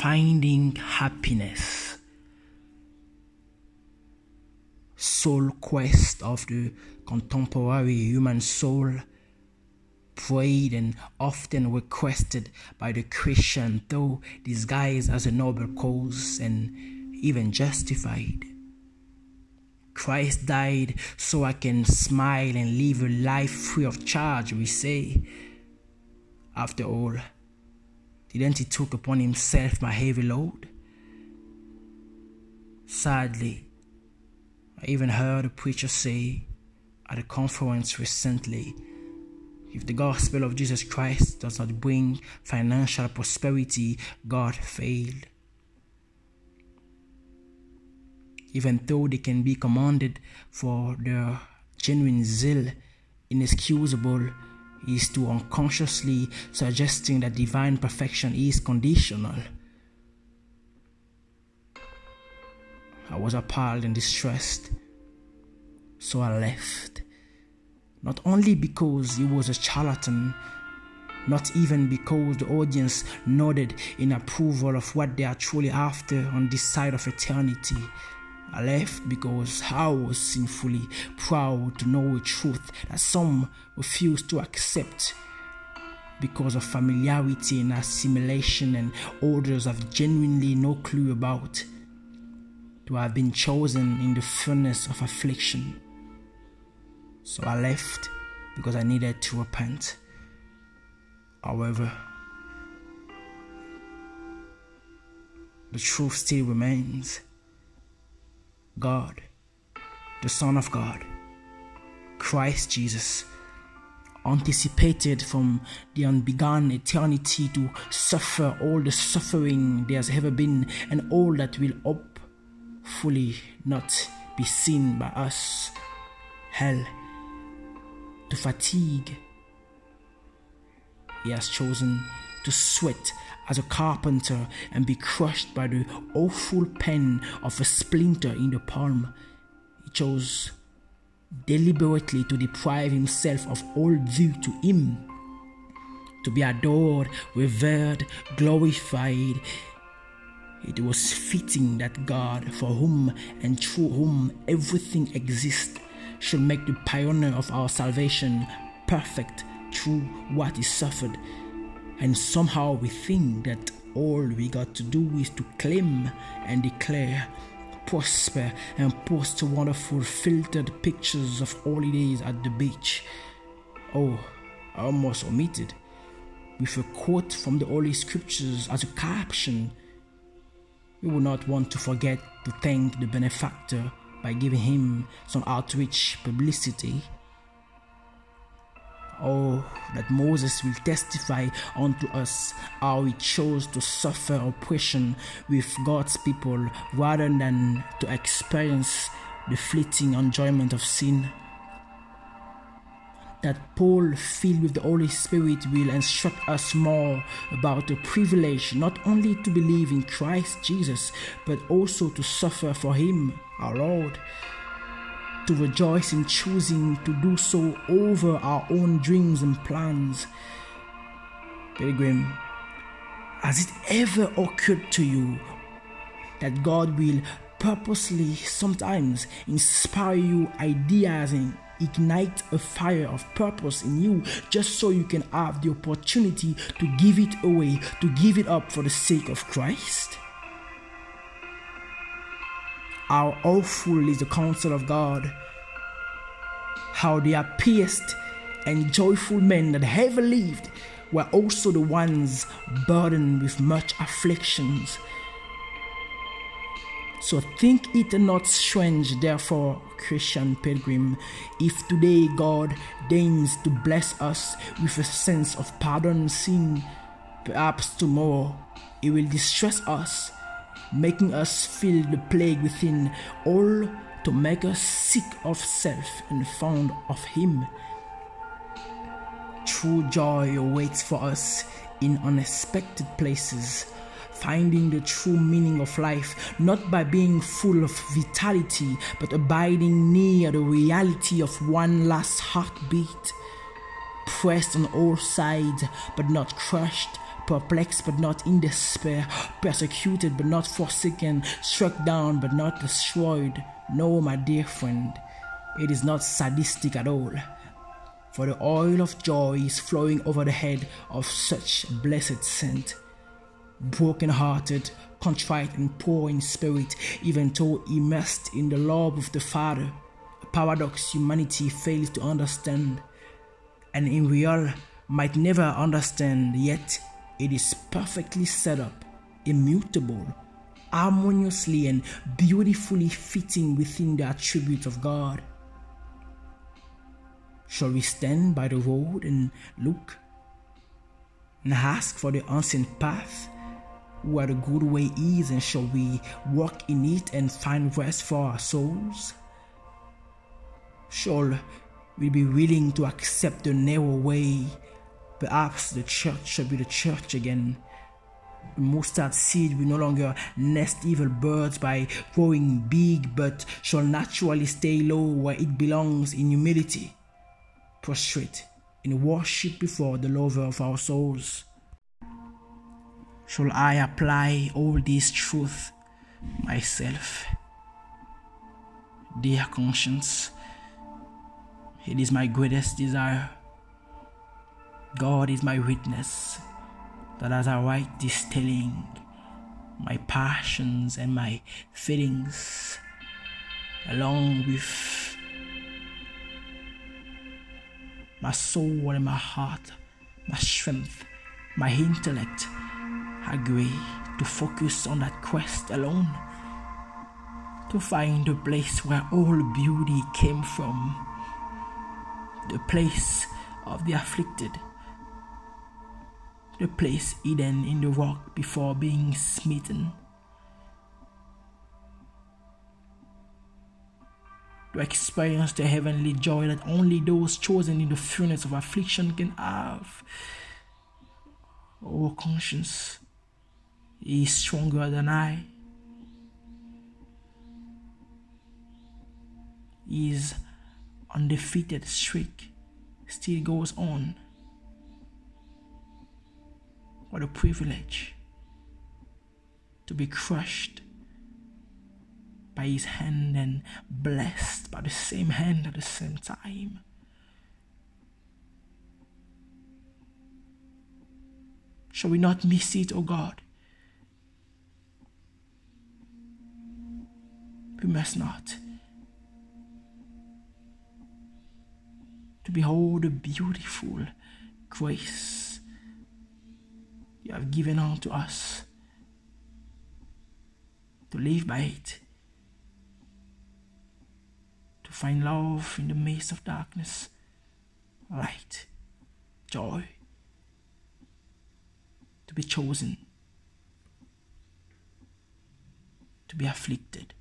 finding happiness. Soul quest of the contemporary human soul, prayed and often requested by the Christian, though disguised as a noble cause and even justified. Christ died so I can smile and live a life free of charge, we say. After all, didn't he took upon himself my heavy load? Sadly, I even heard a preacher say at a conference recently if the gospel of Jesus Christ does not bring financial prosperity, God failed. even though they can be commanded for their genuine zeal, inexcusable is to unconsciously suggesting that divine perfection is conditional. I was appalled and distressed, so I left. Not only because he was a charlatan, not even because the audience nodded in approval of what they are truly after on this side of eternity I left because I was sinfully proud to know a truth that some refuse to accept because of familiarity and assimilation, and others have genuinely no clue about. To have been chosen in the furnace of affliction. So I left because I needed to repent. However, the truth still remains God, the Son of God, Christ Jesus, anticipated from the unbegun eternity to suffer all the suffering there has ever been and all that will hopefully not be seen by us. Hell, to fatigue, he has chosen to sweat as a carpenter and be crushed by the awful pen of a splinter in the palm. He chose deliberately to deprive himself of all due to him, to be adored, revered, glorified. It was fitting that God, for whom and through whom everything exists, should make the pioneer of our salvation perfect through what he suffered and somehow we think that all we got to do is to claim and declare, prosper, and post wonderful filtered pictures of holidays at the beach. Oh, I almost omitted. With a quote from the Holy Scriptures as a caption, we will not want to forget to thank the benefactor by giving him some outreach publicity Oh, that Moses will testify unto us how he chose to suffer oppression with God's people rather than to experience the fleeting enjoyment of sin. That Paul, filled with the Holy Spirit, will instruct us more about the privilege not only to believe in Christ Jesus, but also to suffer for Him, our Lord to rejoice in choosing to do so over our own dreams and plans. Pilgrim, has it ever occurred to you that God will purposely sometimes inspire you ideas and ignite a fire of purpose in you just so you can have the opportunity to give it away, to give it up for the sake of Christ? How awful is the counsel of God? How the happiest and joyful men that ever lived were also the ones burdened with much afflictions. So think it not strange, therefore, Christian pilgrim, if today God deigns to bless us with a sense of pardon sin, perhaps tomorrow He will distress us making us feel the plague within, all to make us sick of self and fond of Him. True joy awaits for us in unexpected places, finding the true meaning of life not by being full of vitality, but abiding near the reality of one last heartbeat, pressed on all sides but not crushed perplexed but not in despair, persecuted but not forsaken, struck down but not destroyed. No, my dear friend, it is not sadistic at all. For the oil of joy is flowing over the head of such blessed saint. Broken hearted, contrite, and poor in spirit, even though immersed in the love of the Father, a paradox humanity fails to understand, and in real might never understand, yet it is perfectly set up, immutable, harmoniously and beautifully fitting within the attributes of God. Shall we stand by the road and look and ask for the ancient path where the good way is, and shall we walk in it and find rest for our souls? Shall we be willing to accept the narrow way Perhaps the church should be the church again. Mustard seed will no longer nest evil birds by growing big, but shall naturally stay low where it belongs in humility, prostrate in worship before the lover of our souls. Shall I apply all this truth myself? Dear conscience, it is my greatest desire God is my witness that as I write this telling, my passions and my feelings, along with my soul and my heart, my strength, my intellect, agree to focus on that quest alone, to find the place where all beauty came from, the place of the afflicted the place hidden in the rock before being smitten. To experience the heavenly joy that only those chosen in the furnace of affliction can have. Oh, conscience is stronger than I. His undefeated streak still goes on. What a privilege to be crushed by his hand and blessed by the same hand at the same time. Shall we not miss it, O oh God? We must not. To behold the beautiful grace you have given unto us to live by it, to find love in the midst of darkness, light, joy, to be chosen, to be afflicted